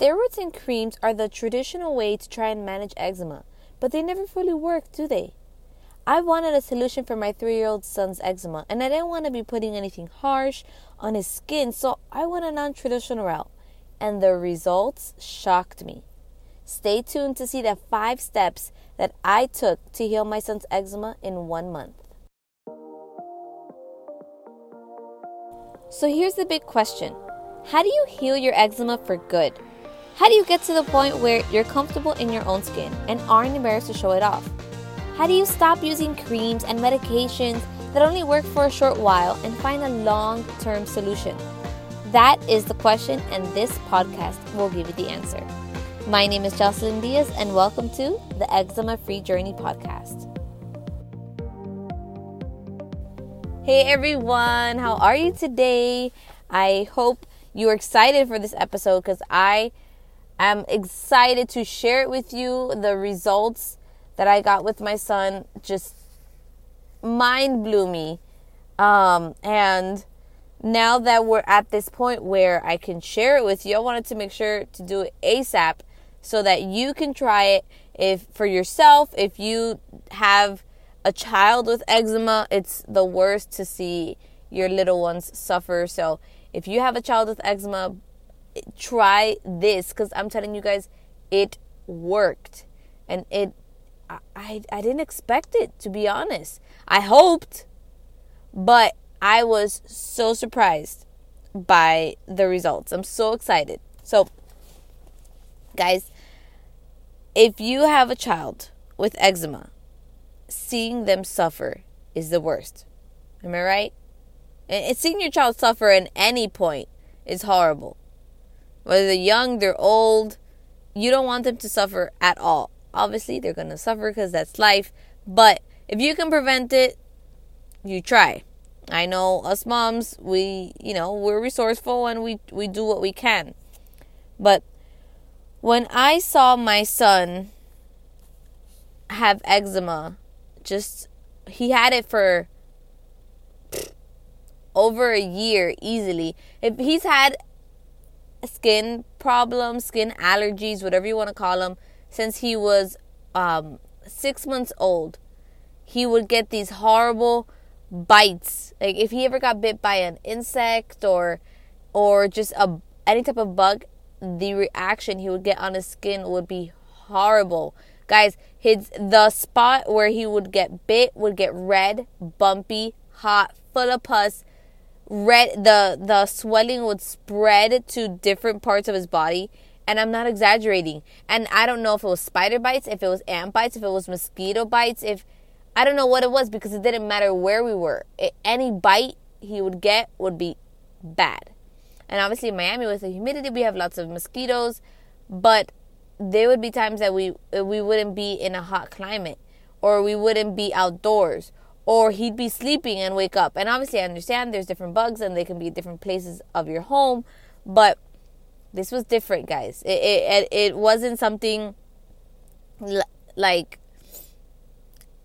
Steroids and creams are the traditional way to try and manage eczema, but they never fully work, do they? I wanted a solution for my three year old son's eczema, and I didn't want to be putting anything harsh on his skin, so I went a non traditional route, and the results shocked me. Stay tuned to see the five steps that I took to heal my son's eczema in one month. So here's the big question How do you heal your eczema for good? How do you get to the point where you're comfortable in your own skin and aren't embarrassed to show it off? How do you stop using creams and medications that only work for a short while and find a long term solution? That is the question, and this podcast will give you the answer. My name is Jocelyn Diaz, and welcome to the Eczema Free Journey podcast. Hey everyone, how are you today? I hope you're excited for this episode because I am excited to share it with you. The results that I got with my son just mind blew me. Um, and now that we're at this point where I can share it with you, I wanted to make sure to do it ASAP so that you can try it if for yourself if you have a child with eczema it's the worst to see your little ones suffer so if you have a child with eczema try this cuz I'm telling you guys it worked and it I, I didn't expect it to be honest I hoped but I was so surprised by the results I'm so excited so guys if you have a child with eczema, seeing them suffer is the worst. Am I right? And seeing your child suffer at any point is horrible. Whether they're young, they're old, you don't want them to suffer at all. Obviously, they're going to suffer because that's life. But if you can prevent it, you try. I know us moms, we, you know, we're resourceful and we, we do what we can. But when I saw my son have eczema, just he had it for over a year easily. If he's had skin problems, skin allergies, whatever you want to call them, since he was um, six months old, he would get these horrible bites. Like if he ever got bit by an insect or or just a any type of bug, the reaction he would get on his skin would be horrible. Guys, his the spot where he would get bit would get red, bumpy, hot, full of pus. Red the the swelling would spread to different parts of his body. And I'm not exaggerating. And I don't know if it was spider bites, if it was ant bites, if it was mosquito bites, if I don't know what it was because it didn't matter where we were. It, any bite he would get would be bad. And obviously, in Miami, with the humidity, we have lots of mosquitoes. But there would be times that we we wouldn't be in a hot climate, or we wouldn't be outdoors, or he'd be sleeping and wake up. And obviously, I understand there's different bugs and they can be different places of your home, but this was different, guys. It it it wasn't something like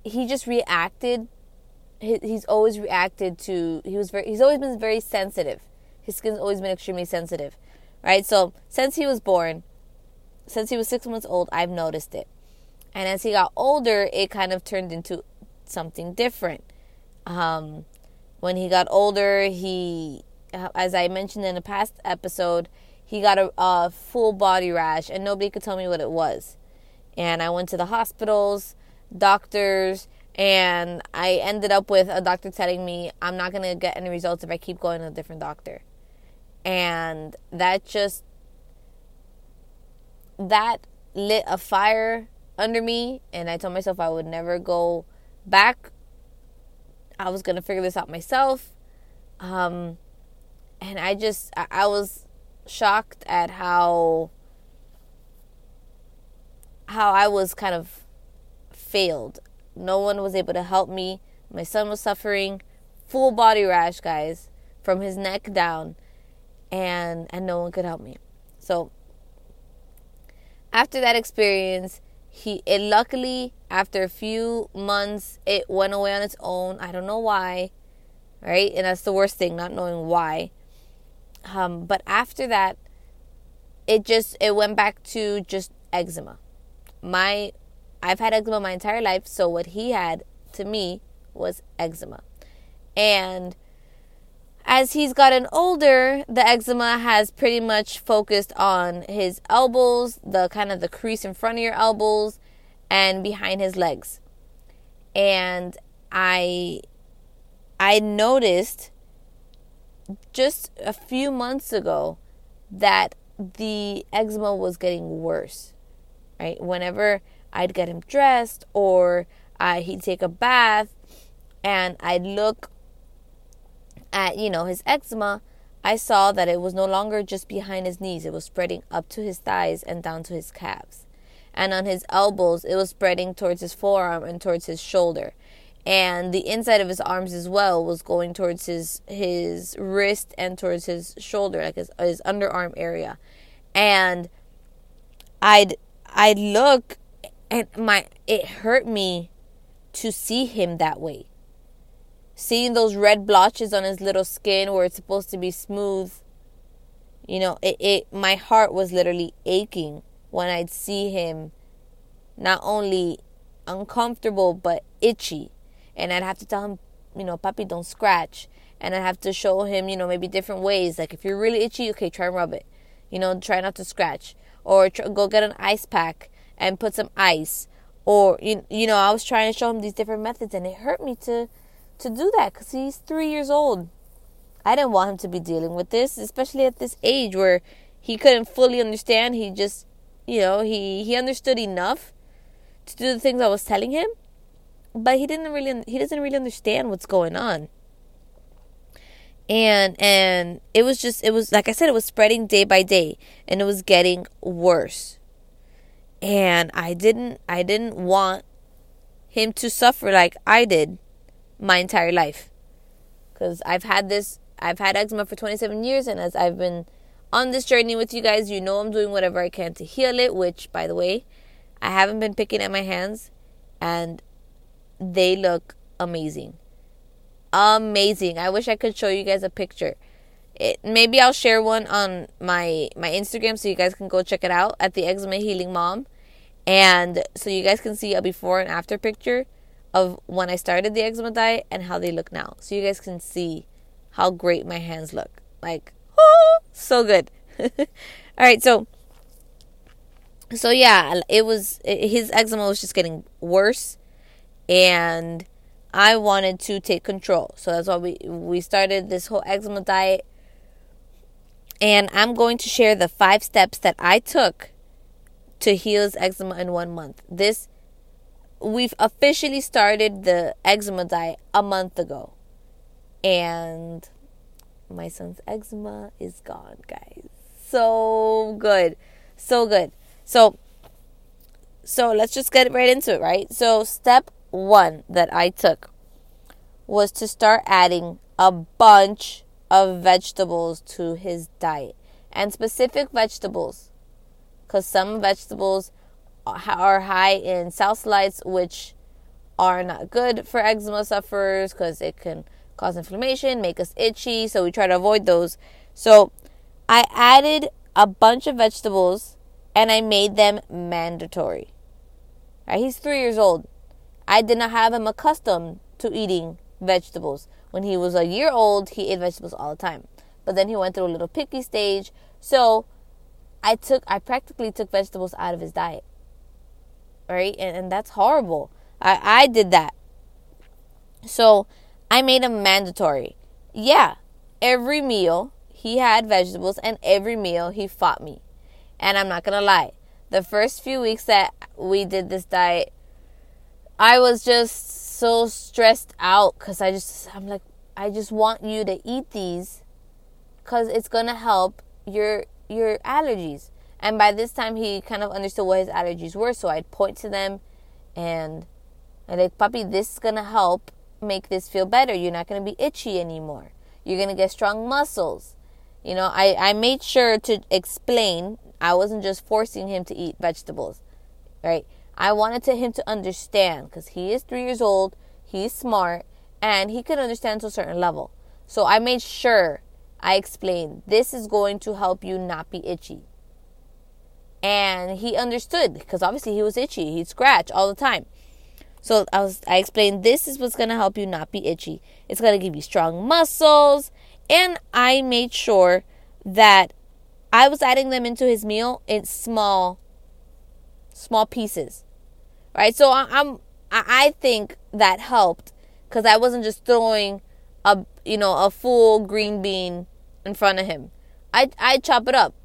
he just reacted. He's always reacted to. He was very. He's always been very sensitive his skin's always been extremely sensitive, right? So since he was born, since he was six months old, I've noticed it. And as he got older, it kind of turned into something different. Um, when he got older, he, as I mentioned in a past episode, he got a, a full body rash, and nobody could tell me what it was. And I went to the hospitals, doctors, and I ended up with a doctor telling me I'm not going to get any results if I keep going to a different doctor and that just that lit a fire under me and i told myself i would never go back i was going to figure this out myself. Um, and i just I, I was shocked at how how i was kind of failed. No one was able to help me. My son was suffering. Full body rash guys from his neck down and and no one could help me. So after that experience, he it luckily after a few months it went away on its own. I don't know why, right? And that's the worst thing, not knowing why. Um, but after that, it just it went back to just eczema. My I've had eczema my entire life, so what he had to me was eczema. And as he's gotten older, the eczema has pretty much focused on his elbows, the kind of the crease in front of your elbows, and behind his legs. And I I noticed just a few months ago that the eczema was getting worse. Right? Whenever I'd get him dressed or I, he'd take a bath and I'd look at, you know, his eczema, I saw that it was no longer just behind his knees, it was spreading up to his thighs and down to his calves. And on his elbows, it was spreading towards his forearm and towards his shoulder. And the inside of his arms as well was going towards his his wrist and towards his shoulder, like his his underarm area. And I'd I'd look and my it hurt me to see him that way seeing those red blotches on his little skin where it's supposed to be smooth you know it, it my heart was literally aching when i'd see him not only uncomfortable but itchy. And i'd have to tell him you know papi don't scratch. And i'd have to show him you know maybe different ways. Like if you're really itchy okay try and rub it. You know try not to scratch. Or go get an ice pack and put some ice. Or you, you know i was trying to show him these different methods and it hurt me to to do that because he's three years old. I didn't want him to be dealing with this especially at this age where he couldn't fully understand. He just you know he he understood enough to do the things i was telling him but he didn't really he doesn't really understand what's going on. And and it was just it was like i said it was spreading day by day and it was getting worse. And I didn't I didn't want him to suffer like I did my entire life. Cuz I've had this I've had eczema for 27 years and as I've been on this journey with you guys, you know I'm doing whatever I can to heal it, which by the way, I haven't been picking at my hands and they look amazing. Amazing. I wish I could show you guys a picture. It, maybe I'll share one on my my Instagram so you guys can go check it out at the Eczema Healing Mom, and so you guys can see a before and after picture of when I started the eczema diet and how they look now, so you guys can see how great my hands look. Like, oh, so good. All right, so so yeah, it was his eczema was just getting worse, and I wanted to take control. So that's why we we started this whole eczema diet and I'm going to share the five steps that I took to heal his eczema in one month. This, we've officially started the eczema diet a month ago. And my son's eczema is gone, guys. So good. So good. So, so let's just get right into it, right? So, step one that I took was to start adding a bunch of vegetables to his diet and specific vegetables because some vegetables are high in salicylates which are not good for eczema sufferers because it can cause inflammation make us itchy so we try to avoid those so i added a bunch of vegetables and i made them mandatory right he's three years old i did not have him accustomed to eating vegetables when he was a year old, he ate vegetables all the time. But then he went through a little picky stage. So I took I practically took vegetables out of his diet. Right? And, and that's horrible. I, I did that. So I made him mandatory. Yeah, every meal he had vegetables and every meal he fought me. And I'm not gonna lie. The first few weeks that we did this diet, I was just so stressed out because I just, I'm like, I just want you to eat these because it's to help your your allergies. And by this time, he kind of understood what his allergies were. So I'd point to them and I'd like, Puppy, this is going to help make this feel better. You're not going to be itchy anymore. You're going to get strong muscles. You know, I, I made sure to explain. I wasn't just forcing him to eat vegetables, right? I wanted to him to understand because he is three years old, he's smart, and he can understand to a certain level. So I made sure I explained this is going to help you not be itchy. And he understood because obviously he was itchy. He'd scratch all the time. So I was I explained this is what's gonna help you not be itchy. It's gonna give you strong muscles, and I made sure that I was adding them into his meal in small, small pieces, right? So I, I'm I think that helped because I wasn't just throwing a you know a full green bean in front of him. I I chop it up.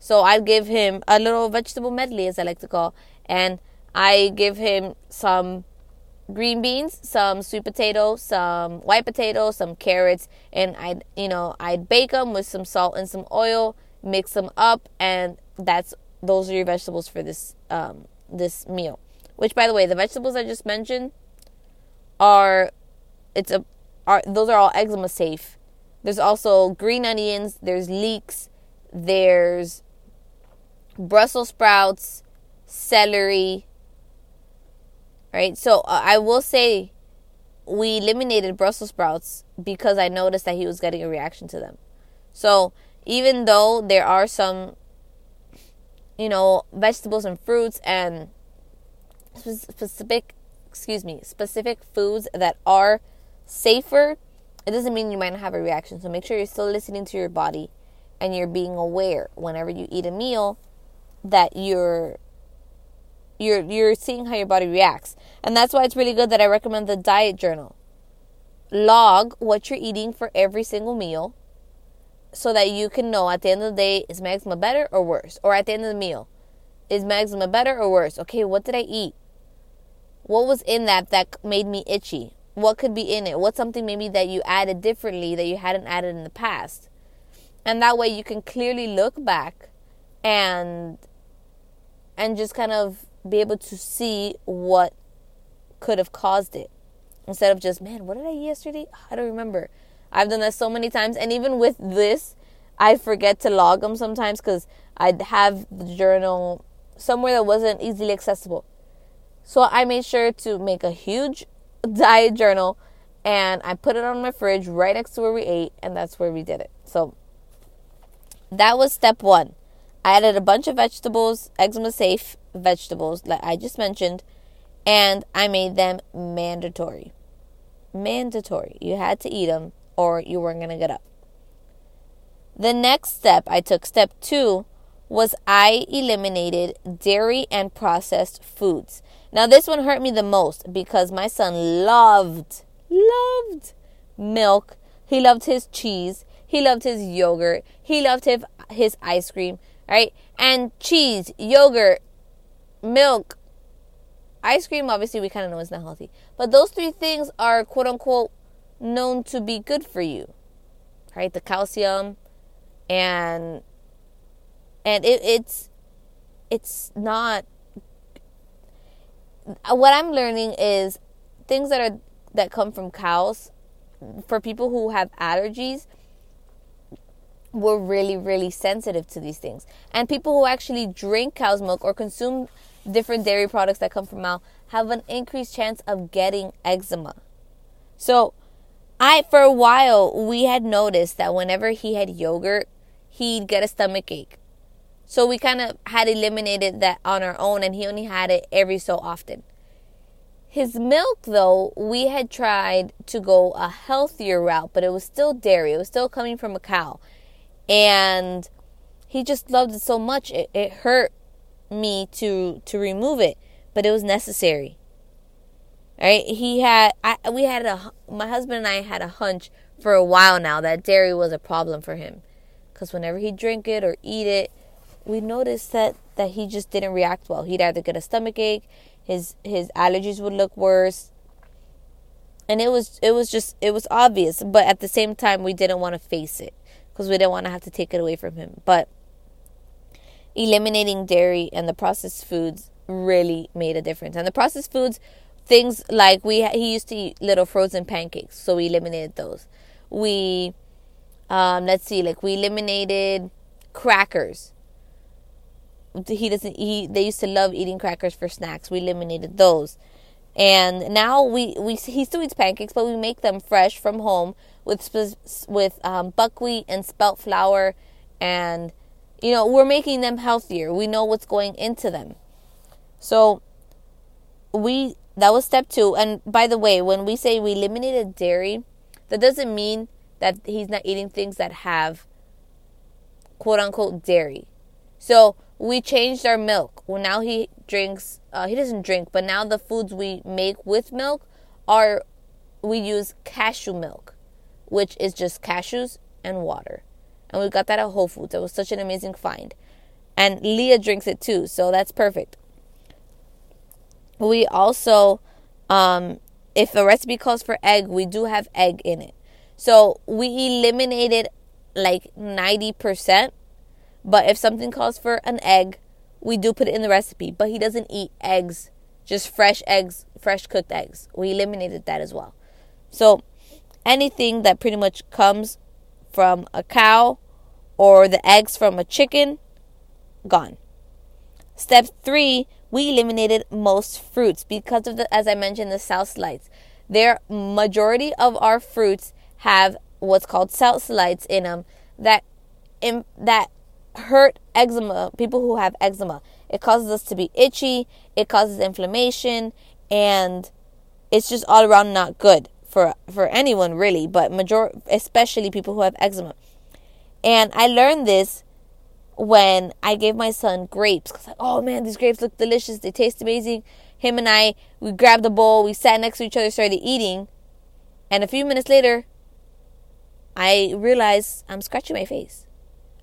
So I give him a little vegetable medley, as I like to call, and I give him some green beans, some sweet potato, some white potato, some carrots, and I, you know, I'd bake them with some salt and some oil, mix them up, and that's those are your vegetables for this um, this meal. Which, by the way, the vegetables I just mentioned are it's a are those are all eczema safe. There's also green onions. There's leeks. There's Brussels sprouts, celery. Right? So uh, I will say we eliminated Brussels sprouts because I noticed that he was getting a reaction to them. So even though there are some, you know, vegetables and fruits and specific, excuse me, specific foods that are safer, it doesn't mean you might not have a reaction. So make sure you're still listening to your body and you're being aware whenever you eat a meal that you're you're you're seeing how your body reacts. And that's why it's really good that I recommend the diet journal. Log what you're eating for every single meal so that you can know at the end of the day is my eczema better or worse? Or at the end of the meal, is my eczema better or worse? Okay, what did I eat? What was in that that made me itchy? What could be in it? What's something maybe that you added differently that you hadn't added in the past? And that way you can clearly look back and and just kind of be able to see what could have caused it. Instead of just man what did i eat yesterday? I don't remember. I've done that so many times and even with this i forget to log them sometimes because i'd have the journal somewhere that wasn't easily accessible. So i made sure to make a huge diet journal and i put it on my fridge right next to where we ate and that's where we did it. So that was step one I added a bunch of vegetables, eczema safe vegetables, like I just mentioned, and I made them mandatory. Mandatory. You had to eat them or you weren't going to get up. The next step I took, step two, was I eliminated dairy and processed foods. Now, this one hurt me the most because my son loved, loved milk. He loved his cheese. He loved his yogurt. He loved his, his ice cream right? And cheese, yogurt, milk, ice cream, obviously, we kind of know is not healthy. But those three things are quote unquote known to be good for you, right? The calcium and and it, it's it's not what i'm learning is things that are that come from cows for people who have allergies we're really, really sensitive to these things. And people who actually drink cow's milk or consume different dairy products that come from cow have an increased chance of getting eczema. So, I, for a while, we had noticed that whenever he had yogurt, he'd get a stomach ache. So we kind of had eliminated that on our own, and he only had it every so often. His milk, though, we had tried to go a healthier route, but it was still dairy. It was still coming from a cow and he just loved it so much it, it hurt me to to remove it but it was necessary. Right? He had I, we had a my husband and i had a hunch for a while now that dairy was a problem for him. Because whenever he drink it or eat it we noticed that that he just didn't react well. He'd either get a stomach ache his his allergies would look worse. And it was it was just it was obvious but at the same time we didn't want to face it because we didn't want to have to take it away from him. But eliminating dairy and the processed foods really made a difference. And the processed foods, things like we he used to eat little frozen pancakes, so we eliminated those. We um, let's see, like we eliminated crackers. He doesn't. He they used to love eating crackers for snacks. We eliminated those, and now we we he still eats pancakes, but we make them fresh from home with with um, buckwheat and spelt flour and you know, we're making them healthier. We know what's going into them. So we that was step 2 and by the way, when we say we eliminated dairy, that doesn't mean that he's not eating things that have quote unquote dairy. So we changed our milk. Well, now he drinks. Uh, he doesn't drink, but now the foods we make with milk are we use cashew milk, which is just cashews and water, and we got that at Whole Foods. It was such an amazing find, and Leah drinks it too, so that's perfect. We also, um, if a recipe calls for egg, we do have egg in it. So we eliminated like 90%. But if something calls for an egg, we do put it in the recipe. But he doesn't eat eggs, just fresh eggs, fresh cooked eggs. We eliminated that as well. So anything that pretty much comes from a cow or the eggs from a chicken, gone. Step three, we eliminated most fruits because of the, as I mentioned, the salicylates. Their majority of our fruits have what's called salicylates in them that in, that hurt eczema, people who have eczema. It causes us to be itchy, it causes inflammation, and it's just all around not good for for anyone really, but major especially people who have eczema. And I learned this when I gave my son grapes cuz like, oh man, these grapes look delicious, they taste amazing. Him and I, we grabbed a bowl, we sat next to each other, started eating, and a few minutes later, I realize I'm scratching my face.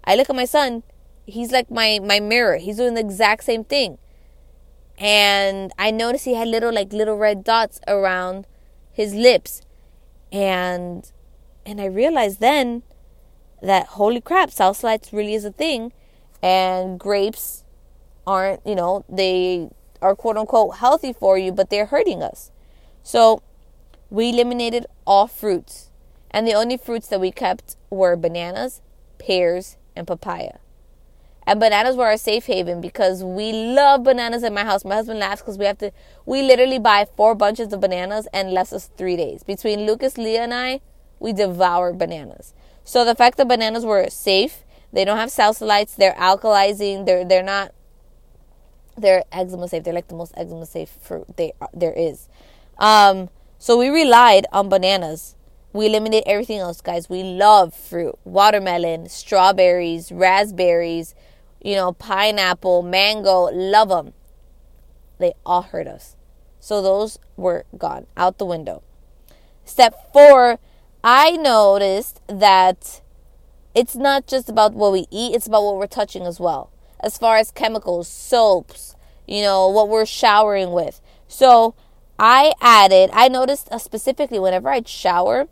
I look at my son, he's like my my mirror. He's doing the exact same thing. And I noticed he had little like little red dots around his lips. And and I realized then that holy crap, salicylates really is a thing and grapes aren't, you know, they are quote unquote healthy for you, but they're hurting us. So we eliminated all fruits and the only fruits that we kept were bananas, pears, and papaya. And bananas were our safe haven because we love bananas in my house. My husband laughs because we have to, we literally buy four bunches of bananas and less us three days. Between Lucas, Leah, and I, we devour bananas. So the fact that bananas were safe, they don't have salicylates, they're alkalizing, they're they're not, they're eczema safe. They're like the most eczema safe fruit they there is. Um, so we relied on bananas we eliminate everything else, guys. We love fruit watermelon, strawberries, raspberries, you know, pineapple, mango. Love them. They all hurt us. So those were gone out the window. Step four, I noticed that it's not just about what we eat, it's about what we're touching as well. As far as chemicals, soaps, you know, what we're showering with. So I added, I noticed uh, specifically whenever I'd shower,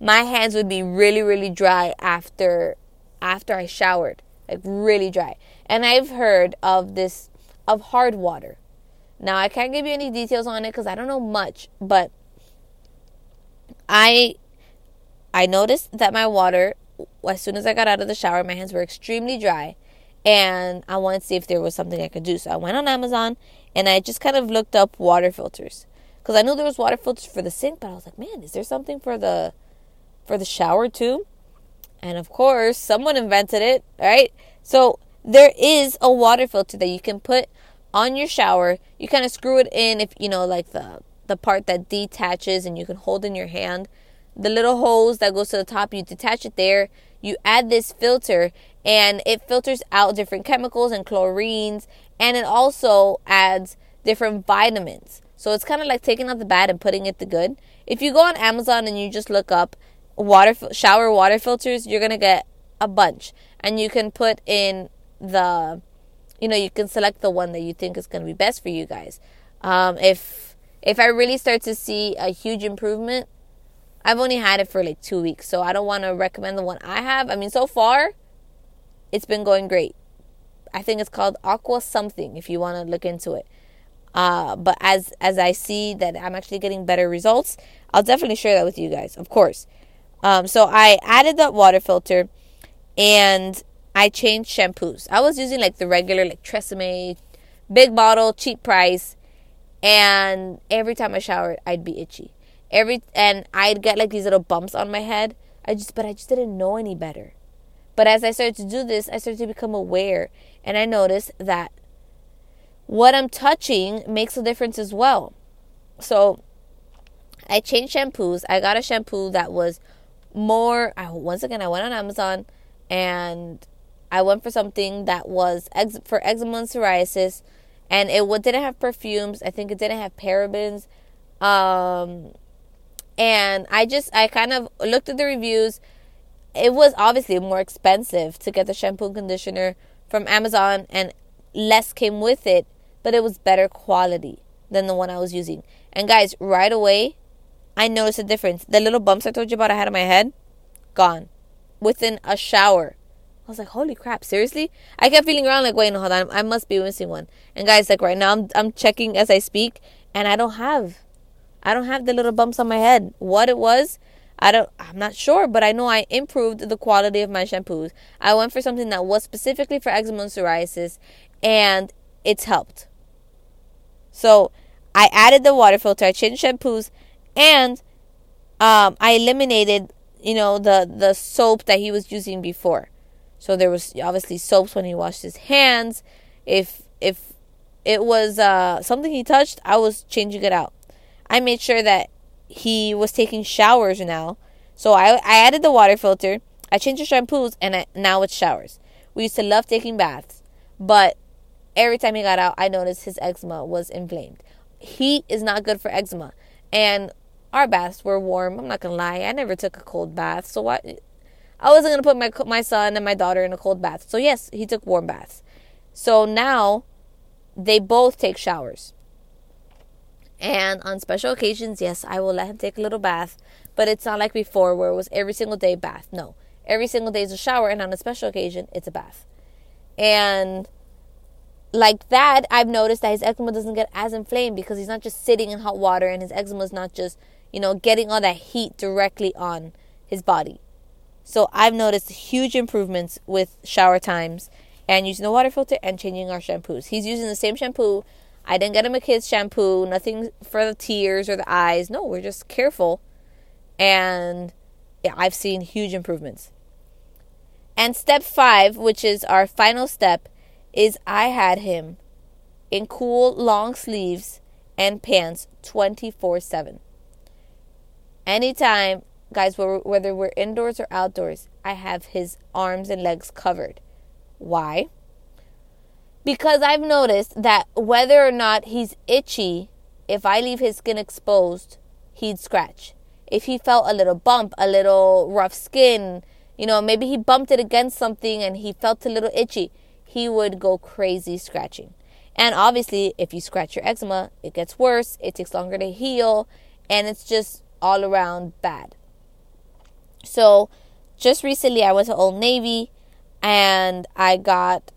my hands would be really really dry after after I showered, like really dry. And I've heard of this of hard water. Now I can't give you any details on it cuz I don't know much, but I I noticed that my water as soon as I got out of the shower, my hands were extremely dry and I wanted to see if there was something I could do. So I went on Amazon and I just kind of looked up water filters because I knew there was water filters for the sink, but I was like, man, is there something for the for the shower too. And of course, someone invented it, right? So there is a water filter that you can put on your shower. You kind of screw it in if you know like the the part that detaches and you can hold in your hand. The little hose that goes to the top, you detach it there. You add this filter and it filters out different chemicals and chlorines and it also adds different vitamins. So it's kind of like taking out the bad and putting it the good. If you go on Amazon and you just look up water shower water filters, you're gonna get a bunch, and you can put in the, you know, you can select the one that you think is gonna be best for you guys. Um, if if I really start to see a huge improvement, I've only had it for like two weeks, so I don't want to recommend the one I have. I mean, so far, it's been going great. I think it's called Aqua something. If you want to look into it. Uh, but as as I see that I'm actually getting better results, I'll definitely share that with you guys, of course. Um, so I added that water filter and I changed shampoos. I was using like the regular, like Tresemme, big bottle, cheap price. And every time I showered, I'd be itchy. Every and I'd get like these little bumps on my head. I just, but I just didn't know any better. But as I started to do this, I started to become aware and I noticed that what I'm touching makes a difference as well. So I changed shampoos. I got a shampoo that was more. I, once again, I went on Amazon and I went for something that was ex- for eczema and psoriasis, and it didn't have perfumes. I think it didn't have parabens. Um, and I just I kind of looked at the reviews. It was obviously more expensive to get the shampoo and conditioner from Amazon, and less came with it, but it was better quality than the one I was using. And guys, right away, I noticed a difference. The little bumps I told you about I had on my head, gone. Within a shower. I was like, holy crap, seriously? I kept feeling around like, wait, no, hold on, I must be missing one. And guys, like right now, I'm, I'm checking as I speak, and I don't have, I don't have the little bumps on my head. What it was, I don't, I'm not sure, but I know I improved the quality of my shampoos. I went for something that was specifically for eczema and psoriasis, and it's helped. So I added the water filter, I changed shampoos, and um, I eliminated, you know, the the soap that he was using before. So there was obviously soaps when he washed his hands. If if it was uh, something he touched, I was changing it out. I made sure that he was taking showers now. So I I added the water filter. I changed the shampoos, and I, now it's showers. We used to love taking baths, but every time he got out, I noticed his eczema was inflamed. Heat is not good for eczema, and our baths were warm. I'm not gonna lie, I never took a cold bath, so what? I wasn't gonna put my my son and my daughter in a cold bath. So yes, he took warm baths. So now they both take showers. And on special occasions, yes, I will let him take a little bath, but it's not like before where it was every single day bath. No. Every single day is a shower and on a special occasion, it's a bath. And like that, I've noticed that his eczema doesn't get as inflamed because he's not just sitting in hot water and his eczema is not just you know, getting all that heat directly on his body. So I've noticed huge improvements with shower times and using the water filter and changing our shampoos. He's using the same shampoo. I didn't get him a kid's shampoo, nothing for the tears or the eyes. No, we're just careful. And yeah, I've seen huge improvements. And step five, which is our final step, is I had him in cool long sleeves and pants 24 7 anytime, guys, whether we're indoors or outdoors, I have his arms and legs covered. Why? Because I've noticed that whether or not he's itchy, if I leave his skin exposed, he'd scratch. If he felt a little bump, a little rough skin, you know, maybe he bumped it against something and he felt a little itchy, he would go crazy scratching. And obviously, if you scratch your eczema, it gets worse, it takes longer to heal, and it's just all around bad. So, just recently I went to Old Navy and I got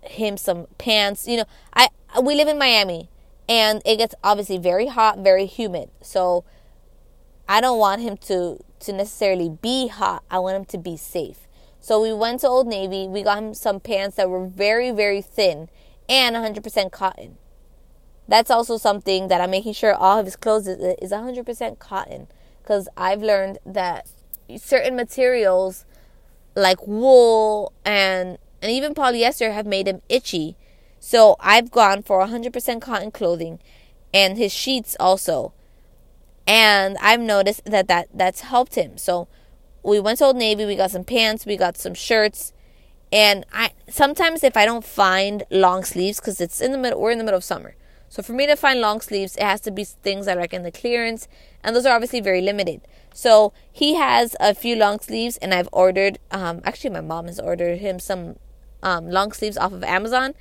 him some pants. You know, I we live in Miami and it gets obviously very hot, very humid. So, I don't want him to to necessarily be hot. I want him to be safe. So we went to Old Navy. We got him some pants that were very, very thin and 100% cotton that's also something that I'm making sure all of his clothes is, 100% cotton because I've learned that certain materials like wool and and even polyester have made him itchy. So I've gone for 100% cotton clothing and his sheets also. And I've noticed that, that that's helped him. So we went to Old Navy, we got some pants, we got some shirts, and I sometimes if I don't find long sleeves cuz it's in the middle we're in the middle of summer. So for me to find long sleeves, it has to be things that are like in the clearance, and those are obviously very limited. So he has a few long sleeves, and I've ordered. Um, actually, my mom has ordered him some um, long sleeves off of Amazon,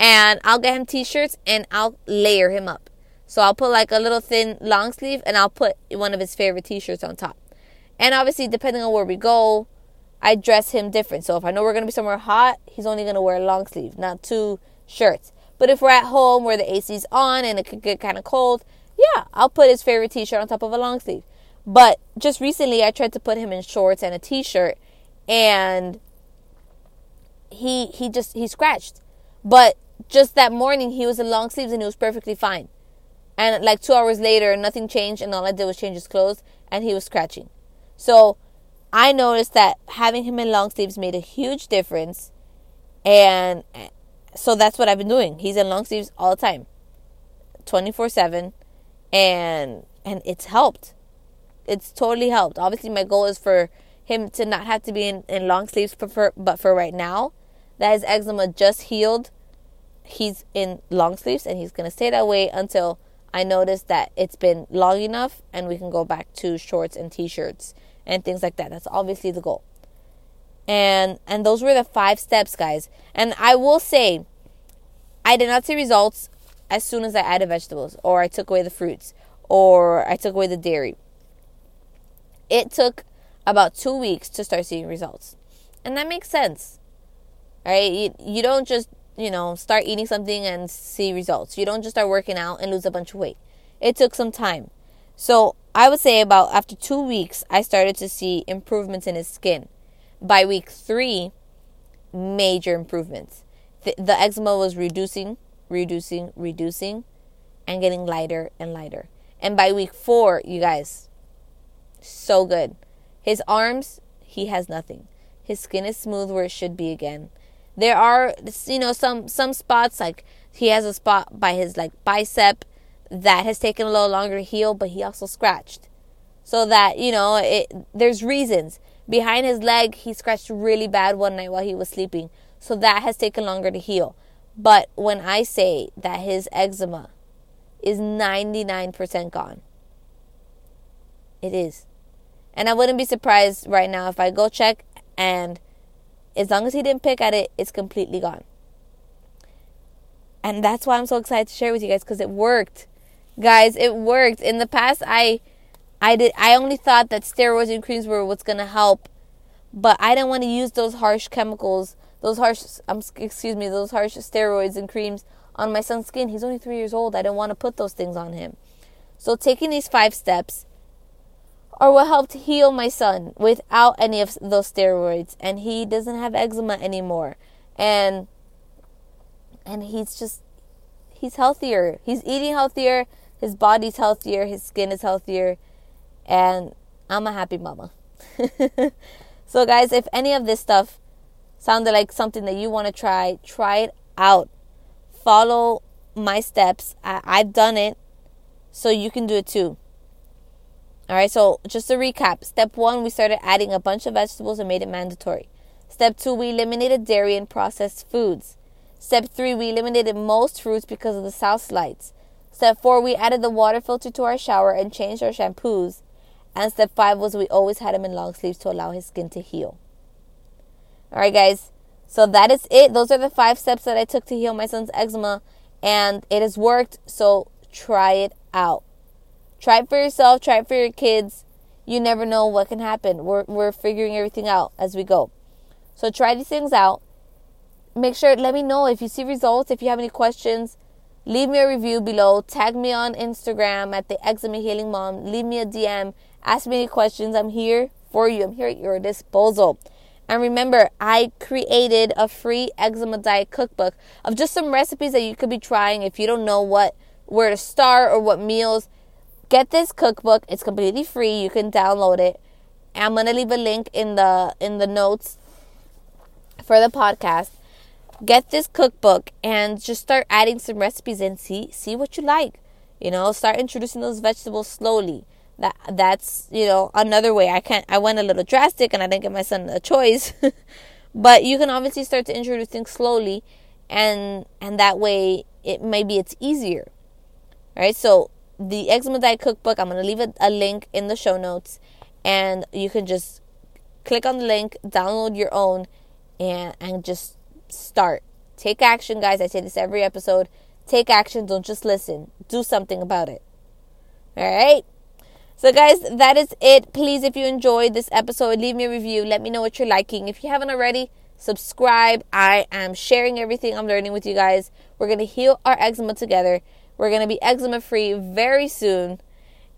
and I'll get him t-shirts and I'll layer him up. So I'll put like a little thin long sleeve, and I'll put one of his favorite t-shirts on top. And obviously, depending on where we go, I dress him different. So if I know we're gonna be somewhere hot, he's only gonna wear a long sleeve, not two shirts. But if we're at home where the AC's on and it could get kind of cold, yeah, I'll put his favorite t shirt on top of a long sleeve. But just recently, I tried to put him in shorts and a t shirt, and he he just he scratched. But just that morning, he was in long sleeves and he was perfectly fine. And like two hours later, nothing changed, and all I did was change his clothes, and he was scratching. So I noticed that having him in long sleeves made a huge difference. And so that's what I've been doing. He's in long sleeves all the time. 24/7 and and it's helped. It's totally helped. Obviously my goal is for him to not have to be in, in long sleeves for, for, but for right now that his eczema just healed he's in long sleeves and he's going to stay that way until I notice that it's been long enough and we can go back to shorts and t-shirts and things like that. That's obviously the goal. And and those were the five steps, guys. And I will say I did not see results as soon as I added vegetables or I took away the fruits or I took away the dairy. It took about 2 weeks to start seeing results. And that makes sense. Right? You, you don't just, you know, start eating something and see results. You don't just start working out and lose a bunch of weight. It took some time. So, I would say about after 2 weeks I started to see improvements in his skin. By week 3, major improvements. The, the eczema was reducing, reducing, reducing and getting lighter and lighter. And by week 4, you guys, so good. His arms, he has nothing. His skin is smooth where it should be again. There are you know some some spots like he has a spot by his like bicep that has taken a little longer to heal, but he also scratched. So that, you know, it there's reasons. Behind his leg, he scratched really bad one night while he was sleeping. So that has taken longer to heal. But when I say that his eczema is 99% gone, it is. And I wouldn't be surprised right now if I go check and as long as he didn't pick at it, it's completely gone. And that's why I'm so excited to share with you guys because it worked. Guys, it worked. In the past I I did I only thought that steroids and creams were what's to help, but I didn't want to use those harsh chemicals, those harsh um, excuse me, those harsh steroids and creams on my son's skin. He's only 3 years old. I didn't want to put those things on him. So taking these 5 steps are what helped heal my son without any of those steroids and he doesn't have eczema anymore and and he's just he's healthier he's eating healthier his body's healthier his skin is healthier and i'm a happy mama so guys if any of this stuff sounded like something that you want to try try it out follow my steps I, i've done it so you can do it too all right, so just to recap step one, we started adding a bunch of vegetables and made it mandatory. Step two, we eliminated dairy and processed foods. Step three, we eliminated most fruits because of the salicylates. Step four, we added the water filter to our shower and changed our shampoos. And step five was we always had him in long sleeves to allow his skin to heal. All right, guys. So that is it. Those are the five steps that I took to heal my son's eczema, and it has worked. So try it out. Try it for yourself, try it for your kids. You never know what can happen. We're, we're figuring everything out as we go. So try these things out. Make sure, let me know if you see results, if you have any questions. Leave me a review below. Tag me on Instagram at the Eczema Healing Mom. Leave me a DM. Ask me any questions. I'm here for you. I'm here at your disposal. And remember, I created a free eczema diet cookbook of just some recipes that you could be trying if you don't know what where to start or what meals get this cookbook. It's completely free. You can download it. I'm gonna leave a link in the in the notes for the podcast. Get this cookbook and just start adding some recipes and see see what you like. You know, start introducing those vegetables slowly. That that's you know another way. I can't. I went a little drastic and I didn't give my son a choice, but you can obviously start to introduce things slowly, and and that way it maybe it's easier. Right, so the eczema diet cookbook i'm going to leave a, a link in the show notes and you can just click on the link download your own and and just start. Take action guys. I say this every episode. Take action. Don't just listen. Do something about it. All right so guys that is it please if you enjoyed this episode leave me a review let me know what you're liking if you haven't already subscribe i am sharing everything i'm learning with you guys we're going to heal our eczema together we're going to be eczema free very soon.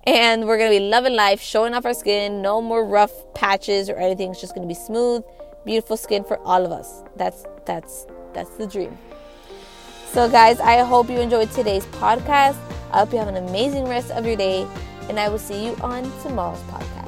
And we're going to be loving life, showing off our skin. No more rough patches or anything. It's just going to be smooth, beautiful skin for all of us. That's that's that's the dream. So guys, I hope you enjoyed today's podcast. I hope you have an amazing rest of your day, and I will see you on tomorrow's podcast.